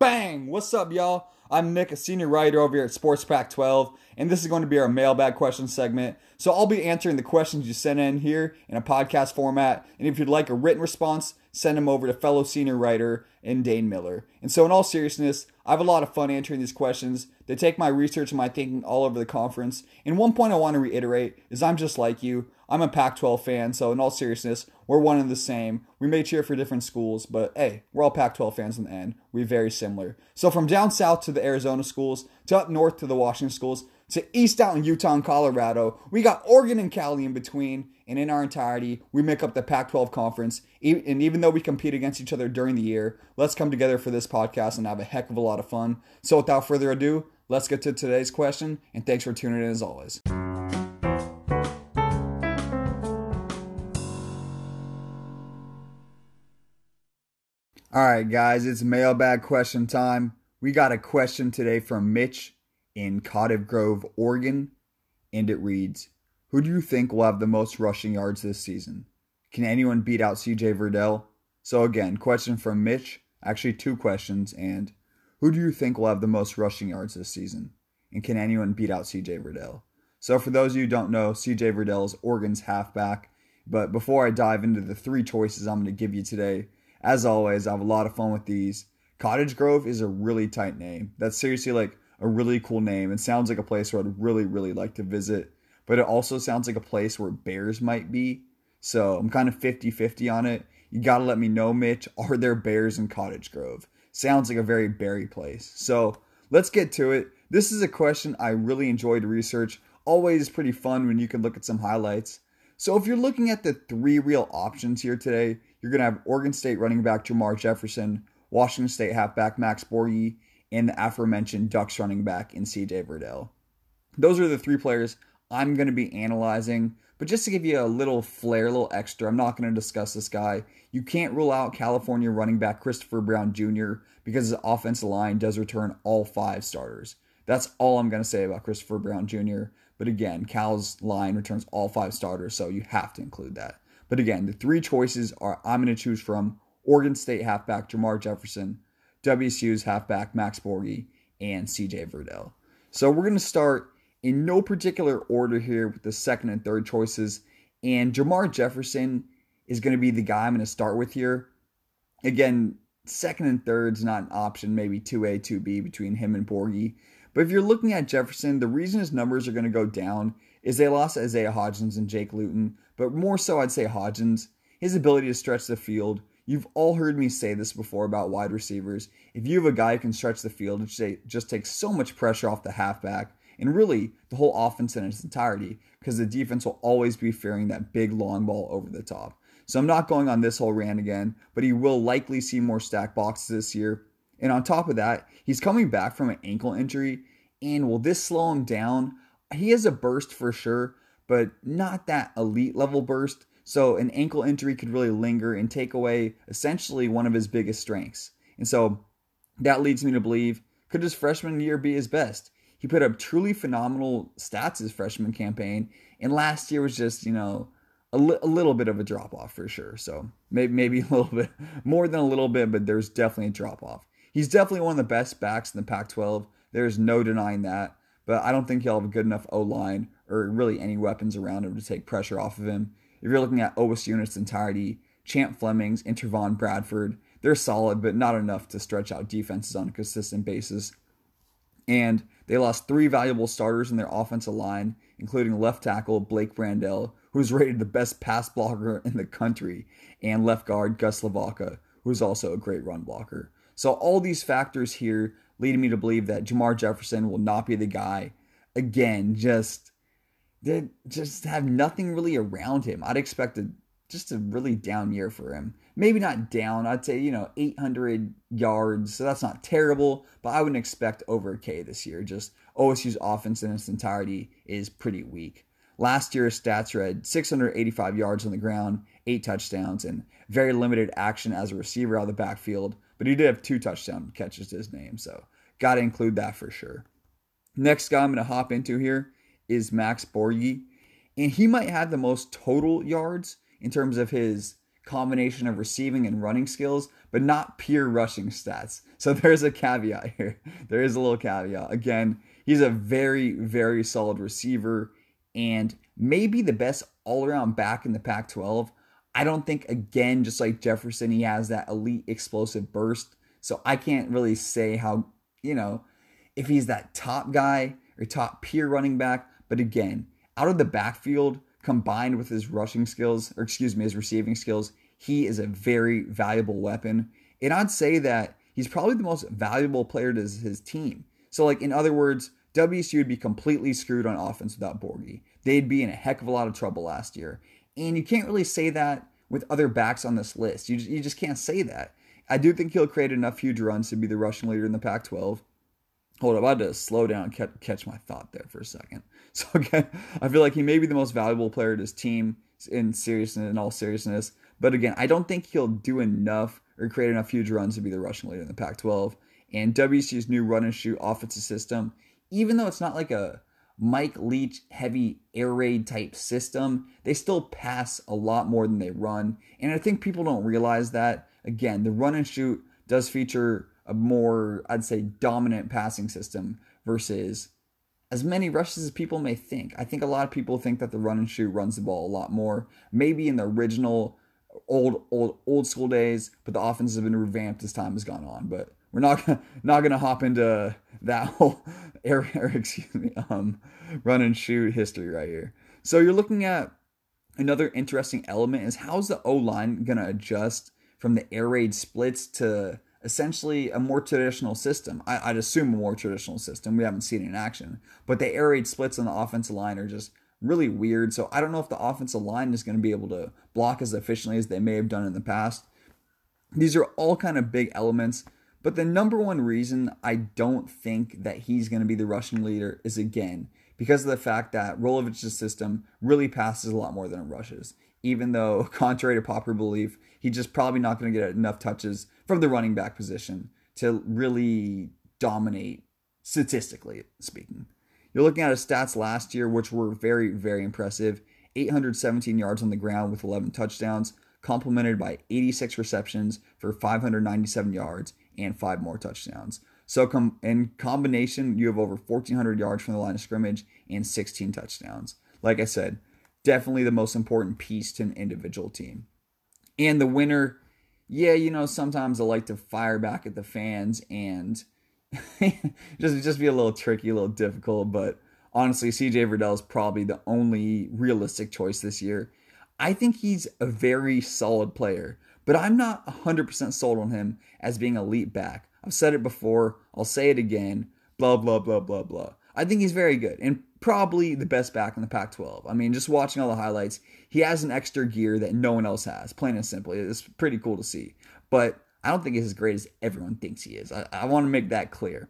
Bang! What's up, y'all? I'm Nick, a senior writer over here at Sports Pack 12, and this is going to be our mailbag question segment. So I'll be answering the questions you sent in here in a podcast format, and if you'd like a written response, send them over to fellow senior writer and Dane Miller. And so, in all seriousness, I have a lot of fun answering these questions. They take my research and my thinking all over the conference. And one point I want to reiterate is I'm just like you. I'm a Pac 12 fan, so in all seriousness, we're one and the same. We may cheer for different schools, but hey, we're all Pac 12 fans in the end. We're very similar. So from down south to the Arizona schools, to up north to the Washington schools, to east out in Utah and Colorado, we got Oregon and Cali in between. And in our entirety, we make up the Pac 12 conference. And even though we compete against each other during the year, let's come together for this podcast and have a heck of a lot of fun. So without further ado, let's get to today's question. And thanks for tuning in as always. All right, guys, it's mailbag question time. We got a question today from Mitch in Cottage Grove, Oregon, and it reads Who do you think will have the most rushing yards this season? Can anyone beat out CJ Verdell? So, again, question from Mitch, actually, two questions, and who do you think will have the most rushing yards this season? And can anyone beat out CJ Verdell? So, for those of you who don't know, CJ Verdell is Oregon's halfback. But before I dive into the three choices I'm going to give you today, as always, I have a lot of fun with these. Cottage Grove is a really tight name. That's seriously like a really cool name. It sounds like a place where I'd really, really like to visit. But it also sounds like a place where bears might be. So I'm kind of 50 50 on it. You got to let me know, Mitch. Are there bears in Cottage Grove? Sounds like a very berry place. So let's get to it. This is a question I really enjoyed research. Always pretty fun when you can look at some highlights. So if you're looking at the three real options here today, you're going to have Oregon State running back Jermar Jefferson, Washington State halfback Max Borghi, and the aforementioned Ducks running back in CJ Verdell. Those are the three players I'm going to be analyzing. But just to give you a little flair, a little extra, I'm not going to discuss this guy. You can't rule out California running back Christopher Brown Jr. because his offensive line does return all five starters. That's all I'm going to say about Christopher Brown Jr. But again, Cal's line returns all five starters, so you have to include that. But again, the three choices are I'm going to choose from Oregon State halfback Jermar Jefferson, WSU's halfback Max Borghi, and CJ Verdell. So we're going to start in no particular order here with the second and third choices. And Jermar Jefferson is going to be the guy I'm going to start with here. Again, second and third's not an option, maybe 2A, 2B between him and Borghi. But if you're looking at Jefferson, the reason his numbers are going to go down is they lost Isaiah Hodgins and Jake Luton, but more so I'd say Hodgins. His ability to stretch the field. You've all heard me say this before about wide receivers. If you have a guy who can stretch the field, it just takes so much pressure off the halfback and really the whole offense in its entirety because the defense will always be fearing that big long ball over the top. So I'm not going on this whole rant again, but he will likely see more stack boxes this year. And on top of that, he's coming back from an ankle injury. And will this slow him down? he has a burst for sure, but not that elite level burst. So an ankle injury could really linger and take away essentially one of his biggest strengths. And so that leads me to believe could his freshman year be his best? He put up truly phenomenal stats his freshman campaign, and last year was just, you know, a, li- a little bit of a drop off for sure. So maybe, maybe a little bit more than a little bit, but there's definitely a drop off. He's definitely one of the best backs in the Pac 12. There's no denying that but I don't think he'll have a good enough O line or really any weapons around him to take pressure off of him. If you're looking at OSU in its entirety, Champ Flemings, and Trevon Bradford, they're solid, but not enough to stretch out defenses on a consistent basis. And they lost three valuable starters in their offensive line, including left tackle Blake Brandel, who's rated the best pass blocker in the country, and left guard Gus Lavaka, who's also a great run blocker. So all these factors here leading me to believe that Jermar Jefferson will not be the guy. Again, just they just have nothing really around him. I'd expect a, just a really down year for him. Maybe not down. I'd say, you know, 800 yards. So that's not terrible, but I wouldn't expect over a K this year. Just OSU's offense in its entirety is pretty weak. Last year's stats read 685 yards on the ground, eight touchdowns, and very limited action as a receiver out of the backfield but he did have two touchdown catches to his name, so got to include that for sure. Next guy I'm going to hop into here is Max Borghi, and he might have the most total yards in terms of his combination of receiving and running skills, but not pure rushing stats. So there's a caveat here. There is a little caveat. Again, he's a very, very solid receiver and maybe the best all around back in the Pac 12. I don't think, again, just like Jefferson, he has that elite explosive burst. So I can't really say how, you know, if he's that top guy or top peer running back. But again, out of the backfield, combined with his rushing skills, or excuse me, his receiving skills, he is a very valuable weapon. And I'd say that he's probably the most valuable player to his team. So, like, in other words, WSU would be completely screwed on offense without Borghi. They'd be in a heck of a lot of trouble last year. And you can't really say that with other backs on this list. You just, you just can't say that. I do think he'll create enough huge runs to be the rushing leader in the Pac 12. Hold up, I had to slow down catch my thought there for a second. So, again, I feel like he may be the most valuable player to his team in seriousness, in all seriousness. But again, I don't think he'll do enough or create enough huge runs to be the rushing leader in the Pac 12. And WSU's new run and shoot offensive system, even though it's not like a Mike Leach heavy air raid type system, they still pass a lot more than they run. And I think people don't realize that. Again, the run and shoot does feature a more, I'd say, dominant passing system versus as many rushes as people may think. I think a lot of people think that the run and shoot runs the ball a lot more. Maybe in the original old old old school days, but the offense has been revamped as time has gone on. But we're not gonna, not gonna hop into that whole area, excuse me, um, run and shoot history right here. So you're looking at another interesting element is how's the O line gonna adjust from the air raid splits to essentially a more traditional system. I, would assume a more traditional system. We haven't seen it in action, but the air raid splits on the offensive line are just really weird. So I don't know if the offensive line is going to be able to block as efficiently as they may have done in the past. These are all kind of big elements. But the number one reason I don't think that he's going to be the rushing leader is again because of the fact that Rolovich's system really passes a lot more than it rushes. Even though, contrary to popular belief, he's just probably not going to get enough touches from the running back position to really dominate statistically speaking. You're looking at his stats last year, which were very, very impressive 817 yards on the ground with 11 touchdowns, complemented by 86 receptions for 597 yards and five more touchdowns. So com- in combination, you have over 1,400 yards from the line of scrimmage and 16 touchdowns. Like I said, definitely the most important piece to an individual team. And the winner, yeah, you know, sometimes I like to fire back at the fans and just just be a little tricky, a little difficult. But honestly, CJ Verdell is probably the only realistic choice this year. I think he's a very solid player, but I'm not 100% sold on him as being elite back. I've said it before, I'll say it again. Blah blah blah blah blah. I think he's very good and probably the best back in the Pac 12. I mean, just watching all the highlights, he has an extra gear that no one else has, plain and simply. It's pretty cool to see. But I don't think he's as great as everyone thinks he is. I, I want to make that clear.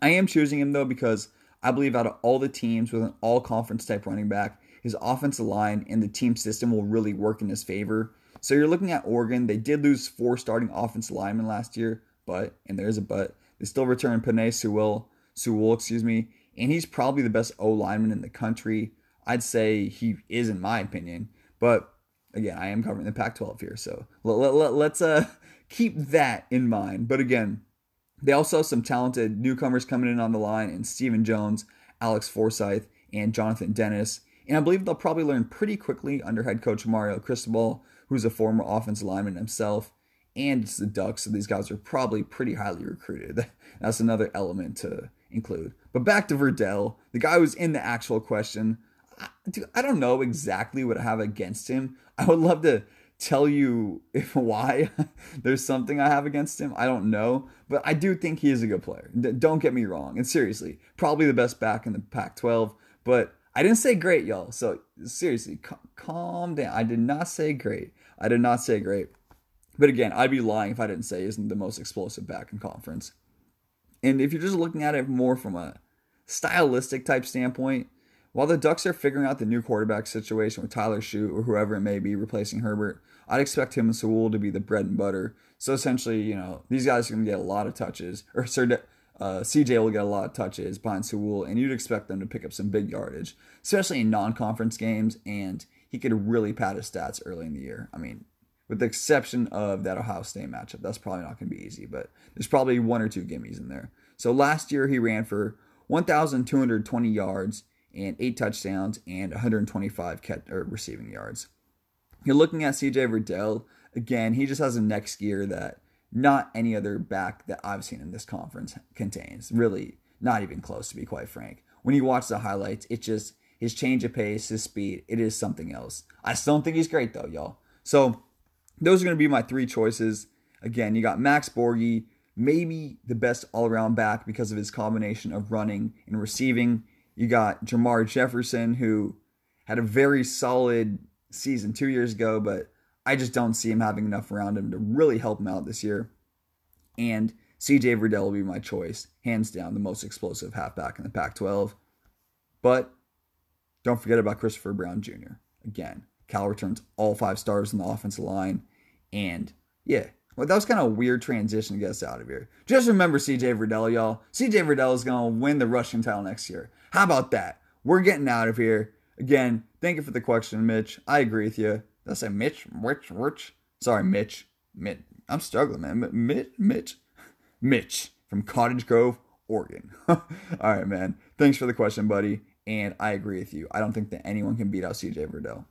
I am choosing him though because I believe out of all the teams with an all conference type running back, his offensive line and the team system will really work in his favor. So you're looking at Oregon. They did lose four starting offensive linemen last year, but and there's a but. They still return Penei Sewell, Sewell, excuse me, and he's probably the best O lineman in the country. I'd say he is, in my opinion. But again, I am covering the Pac-12 here, so let, let, let, let's uh keep that in mind. But again, they also have some talented newcomers coming in on the line and Stephen Jones, Alex Forsyth, and Jonathan Dennis. And I believe they'll probably learn pretty quickly under head coach Mario Cristobal, who's a former offensive lineman himself. And it's the Ducks, so these guys are probably pretty highly recruited. That's another element to include. But back to Verdell, the guy who's in the actual question. I, dude, I don't know exactly what I have against him. I would love to tell you if why there's something I have against him. I don't know, but I do think he is a good player. Don't get me wrong. And seriously, probably the best back in the Pac-12, but I didn't say great, y'all. So seriously, calm down. I did not say great. I did not say great. But again, I'd be lying if I didn't say isn't the most explosive back in conference. And if you're just looking at it more from a stylistic type standpoint, while the Ducks are figuring out the new quarterback situation with Tyler Shough or whoever it may be replacing Herbert, I'd expect him and Sewell to be the bread and butter. So essentially, you know, these guys are going to get a lot of touches, or Sir, uh, CJ will get a lot of touches behind Sewell, and you'd expect them to pick up some big yardage, especially in non-conference games. And he could really pad his stats early in the year. I mean, with the exception of that Ohio State matchup, that's probably not going to be easy, but there's probably one or two gimmies in there. So last year he ran for 1,220 yards and eight touchdowns and 125 or receiving yards. You're looking at CJ Verdell again. He just has a next gear that not any other back that I've seen in this conference contains. Really, not even close to be quite frank. When you watch the highlights, it just his change of pace, his speed, it is something else. I still don't think he's great though, y'all. So those are going to be my three choices. Again, you got Max Borghi, maybe the best all around back because of his combination of running and receiving. You got Jermar Jefferson, who had a very solid season two years ago, but I just don't see him having enough around him to really help him out this year. And CJ Verdell will be my choice, hands down, the most explosive halfback in the Pac 12. But don't forget about Christopher Brown Jr. Again, Cal returns all five stars in the offensive line. And yeah, well, that was kind of a weird transition to get us out of here. Just remember CJ Verdell, y'all. CJ Verdell is going to win the rushing title next year. How about that? We're getting out of here. Again, thank you for the question, Mitch. I agree with you. Did I say Mitch? Mitch? Mitch? Sorry, Mitch. Mitch. I'm struggling, man. Mitch? Mitch? Mitch from Cottage Grove, Oregon. All right, man. Thanks for the question, buddy. And I agree with you. I don't think that anyone can beat out CJ Verdell.